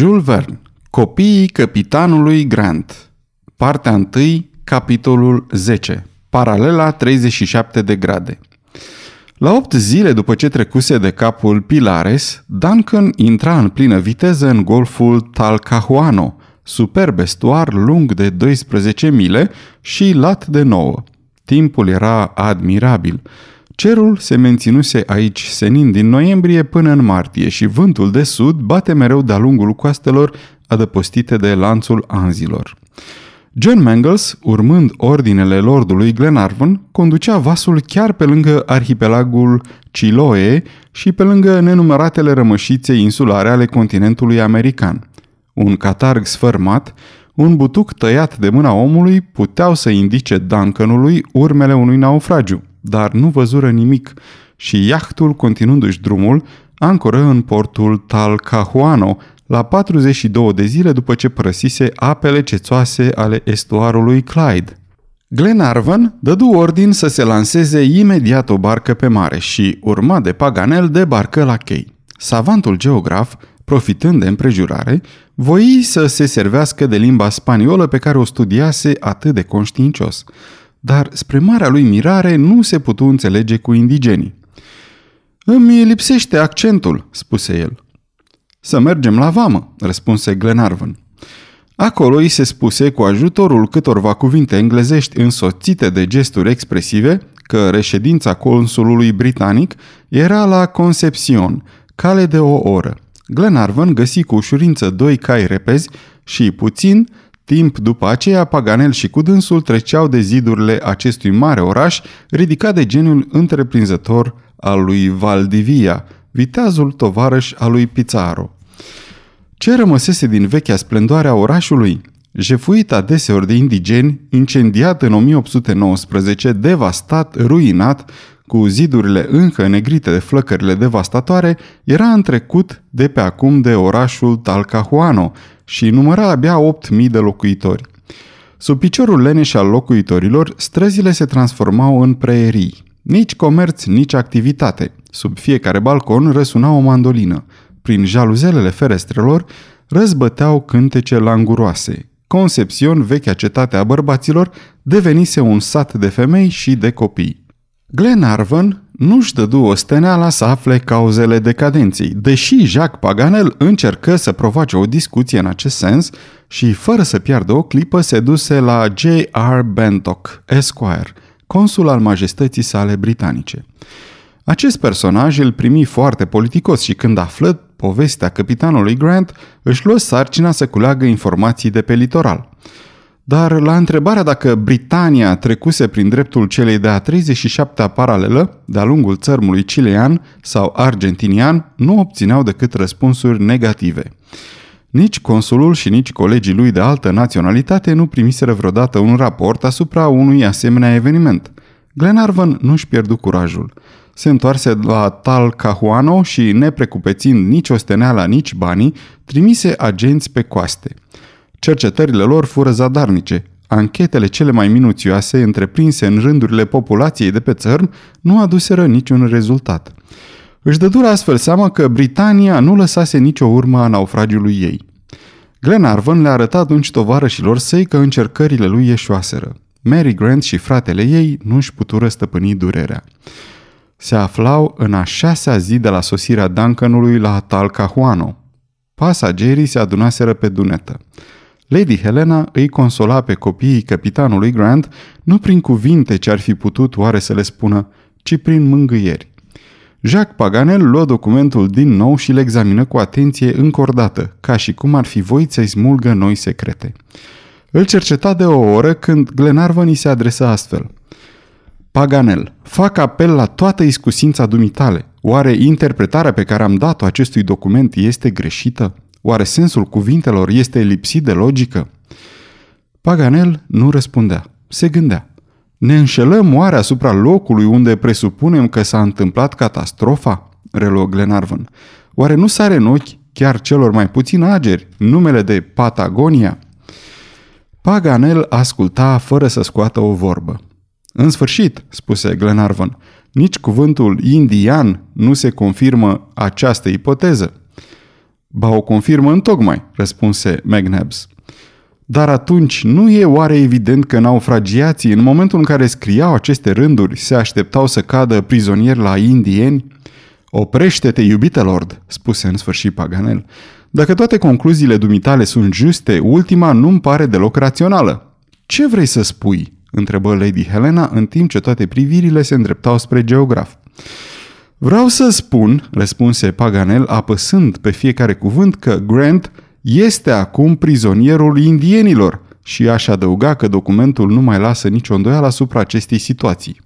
Jules Verne Copiii capitanului Grant Partea 1, capitolul 10 Paralela 37 de grade La 8 zile după ce trecuse de capul Pilares, Duncan intra în plină viteză în golful Talcahuano, superb estuar lung de 12 mile și lat de 9. Timpul era admirabil. Cerul se menținuse aici senin din noiembrie până în martie și vântul de sud bate mereu de-a lungul coastelor adăpostite de lanțul anzilor. John Mangles, urmând ordinele lordului Glenarvan, conducea vasul chiar pe lângă arhipelagul Chiloe și pe lângă nenumăratele rămășițe insulare ale continentului american. Un catarg sfărmat, un butuc tăiat de mâna omului puteau să indice Duncanului urmele unui naufragiu, dar nu văzură nimic și iahtul, continuându-și drumul, ancoră în portul Talcahuano, la 42 de zile după ce părăsise apele cețoase ale estuarului Clyde. Glenarvan dădu ordin să se lanseze imediat o barcă pe mare și, urma de Paganel, debarcă la chei. Savantul geograf, profitând de împrejurare, voi să se servească de limba spaniolă pe care o studiase atât de conștiincios. Dar, spre marea lui mirare, nu se putu înțelege cu indigenii. Îmi lipsește accentul," spuse el. Să mergem la vamă, răspunse Glenarvan. Acolo îi se spuse cu ajutorul câtorva cuvinte englezești însoțite de gesturi expresive că reședința consulului britanic era la Concepcion, cale de o oră. Glenarvan găsi cu ușurință doi cai repezi și puțin timp după aceea Paganel și cu dânsul treceau de zidurile acestui mare oraș ridicat de geniul întreprinzător al lui Valdivia, viteazul tovarăș al lui Pizarro. Ce rămăsese din vechea splendoare a orașului? Jefuit adeseori de indigeni, incendiat în 1819, devastat, ruinat, cu zidurile încă negrite de flăcările devastatoare, era întrecut de pe acum de orașul Talcahuano și număra abia 8.000 de locuitori. Sub piciorul leneș al locuitorilor, străzile se transformau în preerii. Nici comerț, nici activitate. Sub fiecare balcon răsuna o mandolină. Prin jaluzelele ferestrelor răzbăteau cântece languroase. Concepțion, vechea cetate a bărbaților, devenise un sat de femei și de copii. Glenarvan nu-și dădu osteneala să afle cauzele decadenței, deși Jacques Paganel încercă să provoace o discuție în acest sens și, fără să piardă o clipă, se duse la J.R. Bentock, Esquire, consul al majestății sale britanice. Acest personaj îl primi foarte politicos și când află povestea capitanului Grant, își luă sarcina să culeagă informații de pe litoral. Dar la întrebarea dacă Britania trecuse prin dreptul celei de-a 37-a paralelă, de-a lungul țărmului chilean sau argentinian, nu obțineau decât răspunsuri negative. Nici consulul și nici colegii lui de altă naționalitate nu primiseră vreodată un raport asupra unui asemenea eveniment. Glenarvan nu-și pierdu curajul. Se întoarse la Tal Cahuano și, neprecupețind nici osteneala, nici banii, trimise agenți pe coaste. Cercetările lor fură zadarnice. Anchetele cele mai minuțioase, întreprinse în rândurile populației de pe țărm, nu aduseră niciun rezultat. Își dădură astfel seama că Britania nu lăsase nicio urmă a naufragiului ei. Glenarvan le-a arătat atunci tovarășilor săi că încercările lui ieșoaseră. Mary Grant și fratele ei nu își putură stăpâni durerea. Se aflau în a șasea zi de la sosirea Duncanului la Talcahuano. Pasagerii se adunaseră pe dunetă. Lady Helena îi consola pe copiii capitanului Grant nu prin cuvinte ce ar fi putut oare să le spună, ci prin mângâieri. Jacques Paganel luă documentul din nou și îl examină cu atenție încordată, ca și cum ar fi voit să-i smulgă noi secrete. Îl cerceta de o oră când Glenarvan îi se adresă astfel. Paganel, fac apel la toată iscusința dumitale. Oare interpretarea pe care am dat-o acestui document este greșită? Oare sensul cuvintelor este lipsit de logică? Paganel nu răspundea. Se gândea. Ne înșelăm oare asupra locului unde presupunem că s-a întâmplat catastrofa? Reluă Glenarvan. Oare nu sare în ochi chiar celor mai puțin ageri numele de Patagonia? Paganel asculta fără să scoată o vorbă. În sfârșit, spuse Glenarvan, nici cuvântul indian nu se confirmă această ipoteză. Ba o confirmă întocmai, răspunse McNabbs. Dar atunci nu e oare evident că naufragiații, în momentul în care scriau aceste rânduri, se așteptau să cadă prizonieri la indieni? Oprește-te, iubite lord, spuse în sfârșit Paganel. Dacă toate concluziile dumitale sunt juste, ultima nu-mi pare deloc rațională. Ce vrei să spui? întrebă Lady Helena în timp ce toate privirile se îndreptau spre geograf. Vreau să spun, răspunse Paganel apăsând pe fiecare cuvânt, că Grant este acum prizonierul indienilor și aș adăuga că documentul nu mai lasă nicio îndoială asupra acestei situații.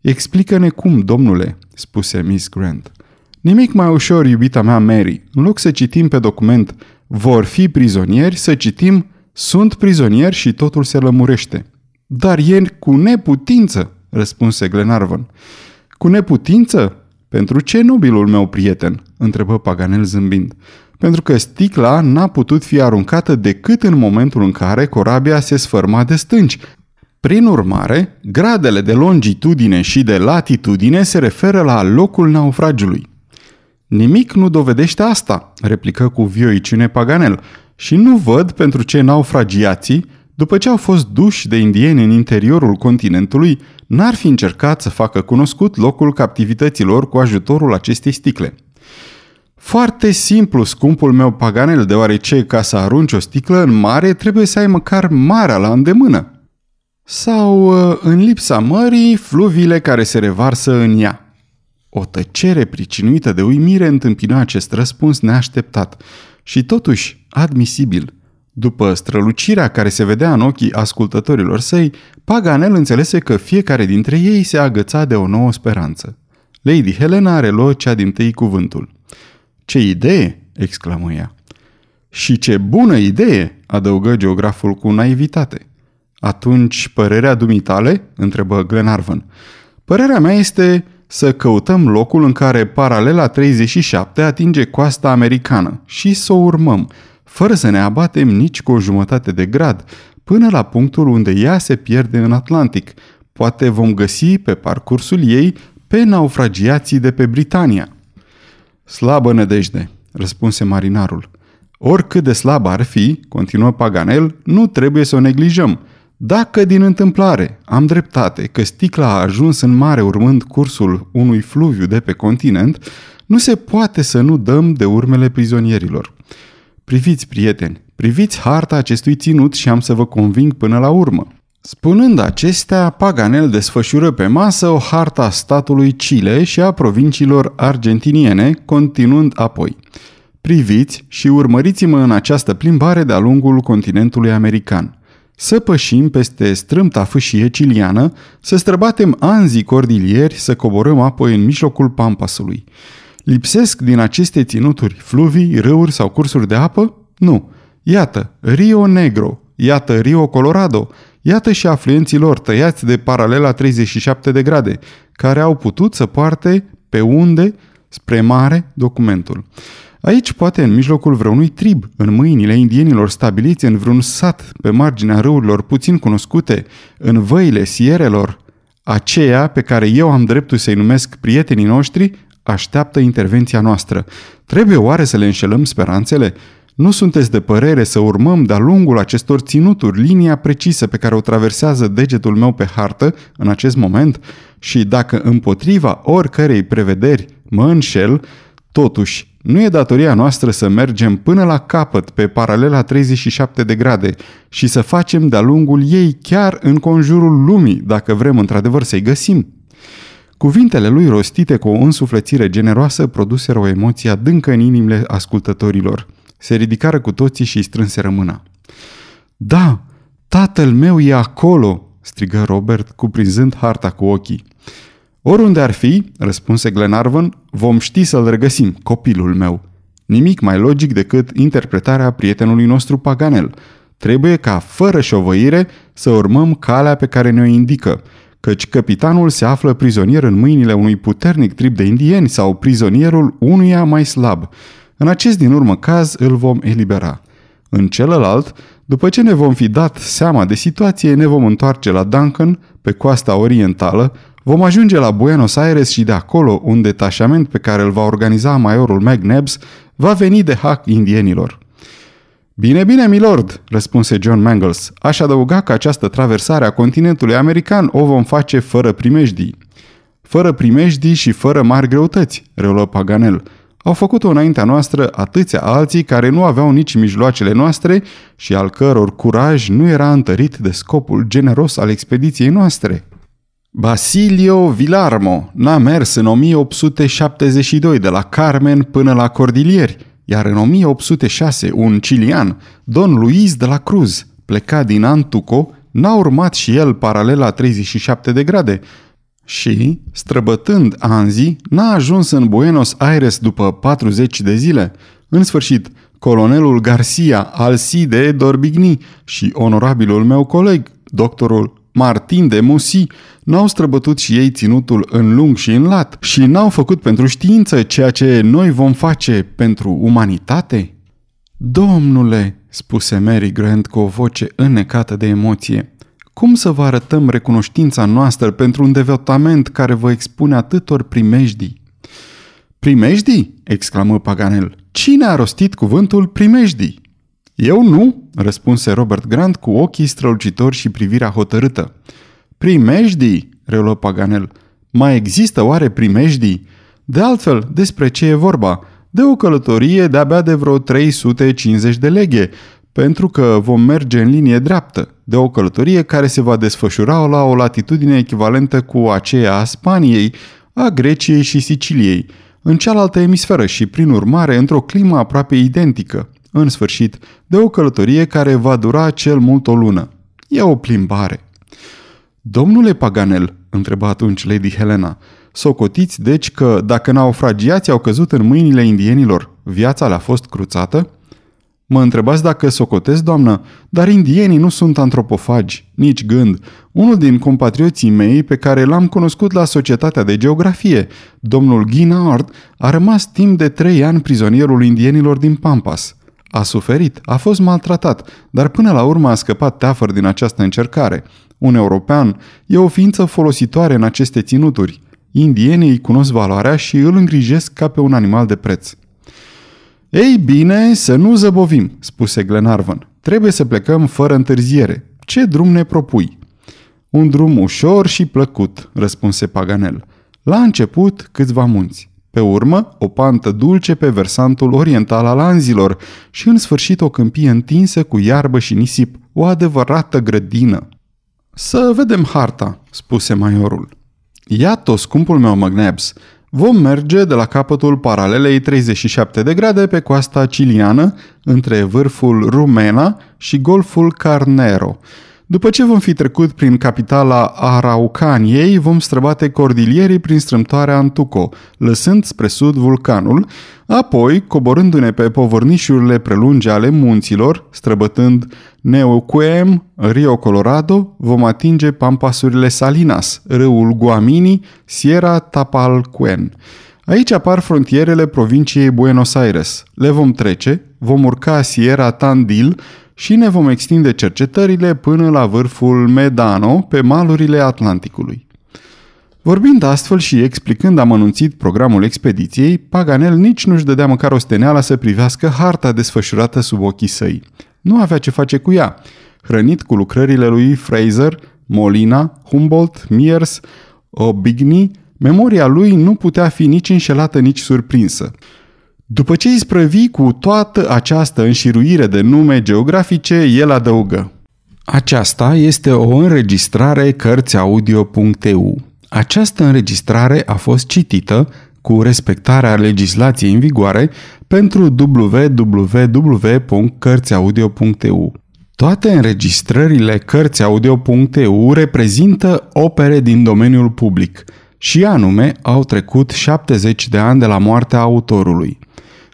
Explică-ne cum, domnule, spuse Miss Grant. Nimic mai ușor, iubita mea Mary. În loc să citim pe document vor fi prizonieri, să citim sunt prizonieri și totul se lămurește. Dar e cu neputință, răspunse Glenarvan. Cu neputință? Pentru ce, nobilul meu prieten? întrebă Paganel zâmbind. Pentru că sticla n-a putut fi aruncată decât în momentul în care corabia se sfărma de stânci. Prin urmare, gradele de longitudine și de latitudine se referă la locul naufragiului. Nimic nu dovedește asta, replică cu vioiciune Paganel, și nu văd pentru ce naufragiații, după ce au fost duși de indieni în interiorul continentului, n-ar fi încercat să facă cunoscut locul captivităților cu ajutorul acestei sticle. Foarte simplu, scumpul meu paganel, deoarece ca să arunci o sticlă în mare trebuie să ai măcar marea la îndemână. Sau, uh, în lipsa mării, fluviile care se revarsă în ea. O tăcere pricinuită de uimire întâmpina acest răspuns neașteptat și totuși admisibil – după strălucirea care se vedea în ochii ascultătorilor săi, Paganel înțelese că fiecare dintre ei se agăța de o nouă speranță. Lady Helena reluă cea din tâi cuvântul. Ce idee!" exclamă ea. Și ce bună idee!" adăugă geograful cu naivitate. Atunci, părerea dumitale?" întrebă Glenarvan. Părerea mea este să căutăm locul în care paralela 37 atinge coasta americană și să o urmăm, fără să ne abatem nici cu o jumătate de grad, până la punctul unde ea se pierde în Atlantic. Poate vom găsi pe parcursul ei pe naufragiații de pe Britania. Slabă nădejde, răspunse marinarul. Oricât de slab ar fi, continuă Paganel, nu trebuie să o neglijăm. Dacă din întâmplare am dreptate că sticla a ajuns în mare urmând cursul unui fluviu de pe continent, nu se poate să nu dăm de urmele prizonierilor. Priviți, prieteni, priviți harta acestui ținut și am să vă conving până la urmă. Spunând acestea, Paganel desfășură pe masă o harta a statului Chile și a provinciilor argentiniene, continuând apoi. Priviți și urmăriți-mă în această plimbare de-a lungul continentului american. Să pășim peste strâmta fâșie ciliană, să străbatem anzii cordilieri, să coborâm apoi în mijlocul pampasului. Lipsesc din aceste ținuturi fluvii, râuri sau cursuri de apă? Nu. Iată, Rio Negro, iată Rio Colorado, iată și afluenții lor tăiați de paralela 37 de grade, care au putut să poarte pe unde spre mare documentul. Aici, poate în mijlocul vreunui trib, în mâinile indienilor stabiliți în vreun sat pe marginea râurilor puțin cunoscute, în văile sierelor, aceea pe care eu am dreptul să-i numesc prietenii noștri, așteaptă intervenția noastră. Trebuie oare să le înșelăm speranțele? Nu sunteți de părere să urmăm de-a lungul acestor ținuturi linia precisă pe care o traversează degetul meu pe hartă în acest moment și dacă împotriva oricărei prevederi mă înșel, totuși nu e datoria noastră să mergem până la capăt pe paralela 37 de grade și să facem de-a lungul ei chiar în conjurul lumii dacă vrem într-adevăr să-i găsim? Cuvintele lui rostite cu o însuflețire generoasă produseră o emoție adâncă în inimile ascultătorilor. Se ridicară cu toții și îi strânse mâna. Da, tatăl meu e acolo!" strigă Robert, cuprinzând harta cu ochii. Oriunde ar fi, răspunse Glenarvan, vom ști să-l regăsim, copilul meu. Nimic mai logic decât interpretarea prietenului nostru Paganel. Trebuie ca, fără șovăire, să urmăm calea pe care ne-o indică – căci capitanul se află prizonier în mâinile unui puternic trib de indieni sau prizonierul unuia mai slab. În acest din urmă caz îl vom elibera. În celălalt, după ce ne vom fi dat seama de situație, ne vom întoarce la Duncan, pe coasta orientală, Vom ajunge la Buenos Aires și de acolo un detașament pe care îl va organiza majorul McNabbs va veni de hack indienilor. Bine, bine, milord, răspunse John Mangles. Aș adăuga că această traversare a continentului american o vom face fără primejdii. Fără primejdii și fără mari greutăți, reluă Paganel. Au făcut-o înaintea noastră atâția alții care nu aveau nici mijloacele noastre și al căror curaj nu era întărit de scopul generos al expediției noastre. Basilio Villarmo n-a mers în 1872 de la Carmen până la Cordilieri, iar în 1806 un cilian, Don Luis de la Cruz, plecat din Antuco, n-a urmat și el paralela 37 de grade și, străbătând Anzi, n-a ajuns în Buenos Aires după 40 de zile. În sfârșit, colonelul Garcia Alcide Dorbigny și onorabilul meu coleg, doctorul Martin de Musi, n-au străbătut și ei ținutul în lung și în lat și n-au făcut pentru știință ceea ce noi vom face pentru umanitate? Domnule, spuse Mary Grant cu o voce înnecată de emoție, cum să vă arătăm recunoștința noastră pentru un devotament care vă expune atâtor primejdii? Primejdii? exclamă Paganel. Cine a rostit cuvântul primejdii? Eu nu, răspunse Robert Grant cu ochii strălucitori și privirea hotărâtă. Primejdii, reluă Paganel. Mai există oare primejdii? De altfel, despre ce e vorba? De o călătorie de-abia de vreo 350 de leghe, pentru că vom merge în linie dreaptă, de o călătorie care se va desfășura la o latitudine echivalentă cu aceea a Spaniei, a Greciei și Siciliei, în cealaltă emisferă și, prin urmare, într-o climă aproape identică. În sfârșit, de o călătorie care va dura cel mult o lună. E o plimbare. Domnule Paganel, întreba atunci Lady Helena, socotiți deci că dacă naufragiații au căzut în mâinile indienilor, viața le-a fost cruțată? Mă întrebați dacă socotesc, doamnă, dar indienii nu sunt antropofagi, nici gând. Unul din compatrioții mei pe care l-am cunoscut la Societatea de Geografie, domnul Guinard, a rămas timp de trei ani prizonierul indienilor din Pampas. A suferit, a fost maltratat, dar până la urmă a scăpat teafăr din această încercare. Un european e o ființă folositoare în aceste ținuturi. Indienii îi cunosc valoarea și îl îngrijesc ca pe un animal de preț. Ei bine, să nu zăbovim, spuse Glenarvan. Trebuie să plecăm fără întârziere. Ce drum ne propui? Un drum ușor și plăcut, răspunse Paganel. La început, câțiva munți. Pe urmă, o pantă dulce pe versantul oriental al anzilor și în sfârșit o câmpie întinsă cu iarbă și nisip, o adevărată grădină. Să vedem harta, spuse maiorul. Iată, scumpul meu McNabs, Vom merge de la capătul paralelei 37 de grade pe coasta ciliană, între vârful Rumena și golful Carnero. După ce vom fi trecut prin capitala Araucaniei, vom străbate cordilierii prin strâmtoarea Antuco, lăsând spre sud vulcanul, apoi, coborându-ne pe povărnișurile prelungi ale munților, străbătând Neuquem, Rio Colorado, vom atinge pampasurile Salinas, râul Guamini, Sierra Tapalcuen. Aici apar frontierele provinciei Buenos Aires. Le vom trece, vom urca Sierra Tandil și ne vom extinde cercetările până la vârful Medano, pe malurile Atlanticului. Vorbind astfel și explicând amănunțit programul expediției, Paganel nici nu-și dădea măcar o steneală să privească harta desfășurată sub ochii săi. Nu avea ce face cu ea. Hrănit cu lucrările lui Fraser, Molina, Humboldt, Mears, Obigny, memoria lui nu putea fi nici înșelată, nici surprinsă. După ce îi sprăvi cu toată această înșiruire de nume geografice, el adăugă. Aceasta este o înregistrare Cărțiaudio.eu. Această înregistrare a fost citită cu respectarea legislației în vigoare pentru www.cărțiaudio.eu. Toate înregistrările Cărțiaudio.eu reprezintă opere din domeniul public și anume au trecut 70 de ani de la moartea autorului.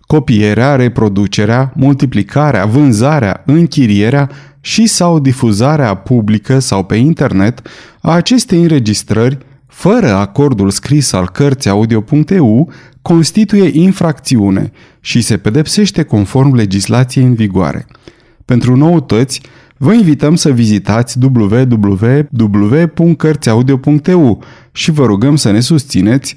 Copierea, reproducerea, multiplicarea, vânzarea, închirierea și sau difuzarea publică sau pe internet a acestei înregistrări fără acordul scris al cărții audio.eu, constituie infracțiune și se pedepsește conform legislației în vigoare. Pentru noutăți, Vă invităm să vizitați www.cărțiaudio.eu și vă rugăm să ne susțineți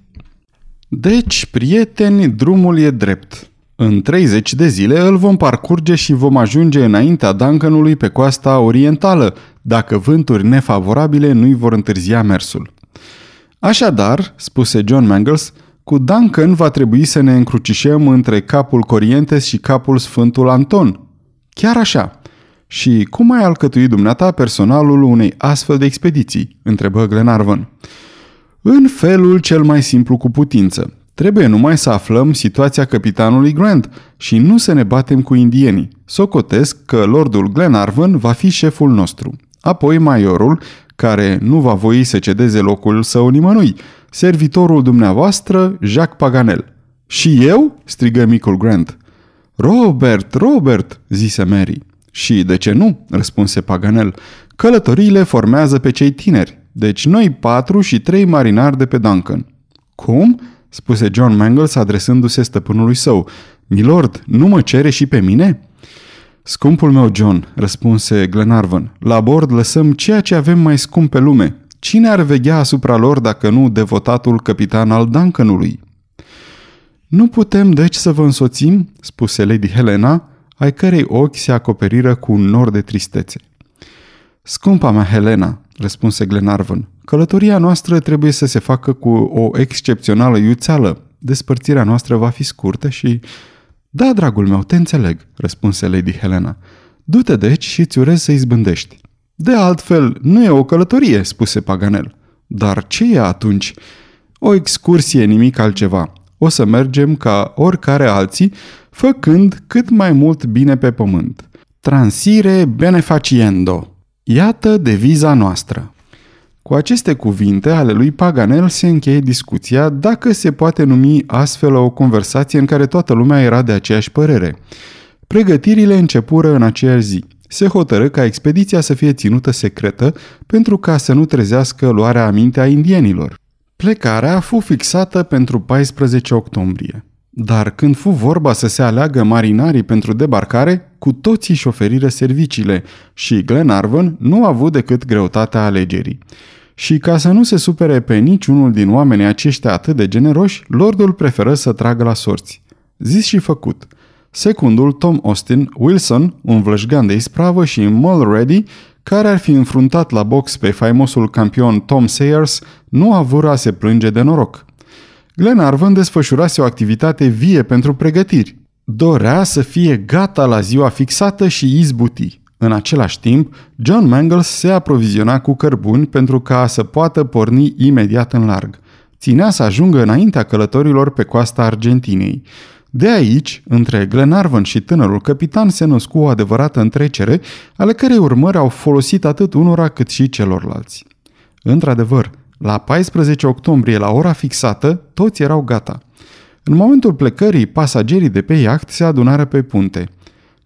Deci, prieteni, drumul e drept. În 30 de zile îl vom parcurge și vom ajunge înaintea Duncanului pe coasta orientală, dacă vânturi nefavorabile nu-i vor întârzia mersul. Așadar, spuse John Mangles, cu Duncan va trebui să ne încrucișăm între capul Corientes și capul Sfântul Anton. Chiar așa. Și cum ai alcătuit dumneata personalul unei astfel de expediții? întrebă Glenarvan. În felul cel mai simplu cu putință. Trebuie numai să aflăm situația capitanului Grant și nu să ne batem cu indienii. Socotesc că lordul Glenarvan va fi șeful nostru. Apoi maiorul, care nu va voi să cedeze locul său nimănui, servitorul dumneavoastră, Jacques Paganel. Și eu?" strigă micul Grant. Robert, Robert!" zise Mary. Și de ce nu?" răspunse Paganel. Călătoriile formează pe cei tineri, deci noi patru și trei marinari de pe Duncan." Cum?" spuse John Mangles adresându-se stăpânului său. Milord, nu mă cere și pe mine?" Scumpul meu John, răspunse Glenarvan, la bord lăsăm ceea ce avem mai scump pe lume. Cine ar veghea asupra lor dacă nu devotatul capitan al Duncanului? Nu putem deci să vă însoțim, spuse Lady Helena, ai cărei ochi se acoperiră cu un nor de tristețe. Scumpa mea Helena, răspunse Glenarvan, călătoria noastră trebuie să se facă cu o excepțională iuțeală. Despărțirea noastră va fi scurtă și da, dragul meu, te înțeleg, răspunse Lady Helena. Du-te deci și îți urez să izbândești. De altfel, nu e o călătorie, spuse Paganel. Dar ce e atunci? O excursie, nimic altceva. O să mergem ca oricare alții, făcând cât mai mult bine pe pământ. Transire benefaciendo. Iată deviza noastră. Cu aceste cuvinte ale lui Paganel se încheie discuția dacă se poate numi astfel o conversație în care toată lumea era de aceeași părere. Pregătirile începură în aceeași zi. Se hotără ca expediția să fie ținută secretă pentru ca să nu trezească luarea aminte a indienilor. Plecarea fu fixată pentru 14 octombrie. Dar când fu vorba să se aleagă marinarii pentru debarcare, cu toții își oferiră serviciile și Glenarvan nu a avut decât greutatea alegerii. Și ca să nu se supere pe niciunul din oamenii aceștia atât de generoși, lordul preferă să tragă la sorți. Zis și făcut. Secundul, Tom Austin, Wilson, un vlășgan de ispravă și Mulready, care ar fi înfruntat la box pe faimosul campion Tom Sayers, nu avură a se plânge de noroc. Glenarvan desfășurase o activitate vie pentru pregătiri. Dorea să fie gata la ziua fixată și izbuti. În același timp, John Mangles se aproviziona cu cărbuni pentru ca să poată porni imediat în larg. Ținea să ajungă înaintea călătorilor pe coasta Argentinei. De aici, între Glenarvan și tânărul capitan se născu o adevărată întrecere, ale cărei urmări au folosit atât unora cât și celorlalți. Într-adevăr, la 14 octombrie, la ora fixată, toți erau gata. În momentul plecării, pasagerii de pe iaht se adunară pe punte.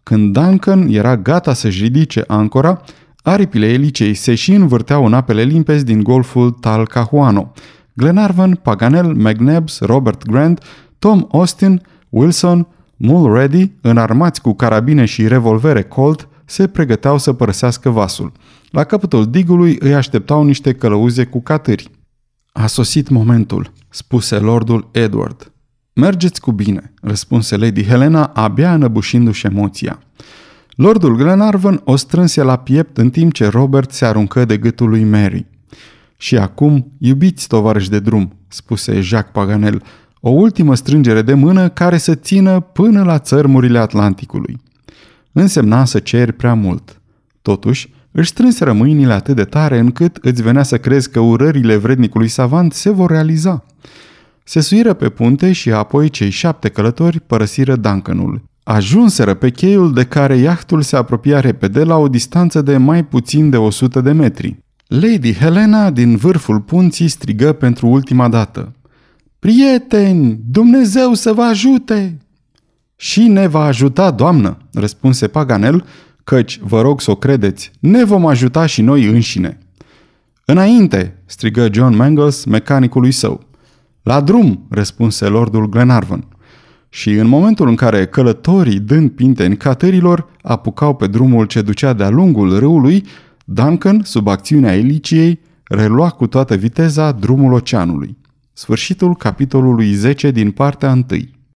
Când Duncan era gata să-și ridice ancora, aripile elicei se și învârteau în apele limpezi din golful Talcahuano. Glenarvan, Paganel, McNabbs, Robert Grant, Tom Austin, Wilson, Mulready, înarmați cu carabine și revolvere Colt, se pregăteau să părăsească vasul. La capătul digului îi așteptau niște călăuze cu catâri. A sosit momentul, spuse lordul Edward. Mergeți cu bine, răspunse Lady Helena, abia înăbușindu-și emoția. Lordul Glenarvan o strânse la piept în timp ce Robert se aruncă de gâtul lui Mary. Și acum, iubiți tovarăși de drum, spuse Jacques Paganel, o ultimă strângere de mână care să țină până la țărmurile Atlanticului. Însemna să ceri prea mult. Totuși, își strânseră mâinile atât de tare încât îți venea să crezi că urările vrednicului savant se vor realiza. Se suiră pe punte și apoi cei șapte călători părăsiră Duncanul. Ajunseră pe cheiul de care iahtul se apropia repede la o distanță de mai puțin de 100 de metri. Lady Helena din vârful punții strigă pentru ultima dată. Prieteni, Dumnezeu să vă ajute! Și ne va ajuta, doamnă, răspunse Paganel, căci, vă rog să o credeți, ne vom ajuta și noi înșine. Înainte, strigă John Mangles mecanicului său. La drum, răspunse lordul Glenarvan. Și în momentul în care călătorii, dând pinteni catărilor, apucau pe drumul ce ducea de-a lungul râului, Duncan, sub acțiunea eliciei, relua cu toată viteza drumul oceanului. Sfârșitul capitolului 10 din partea 1.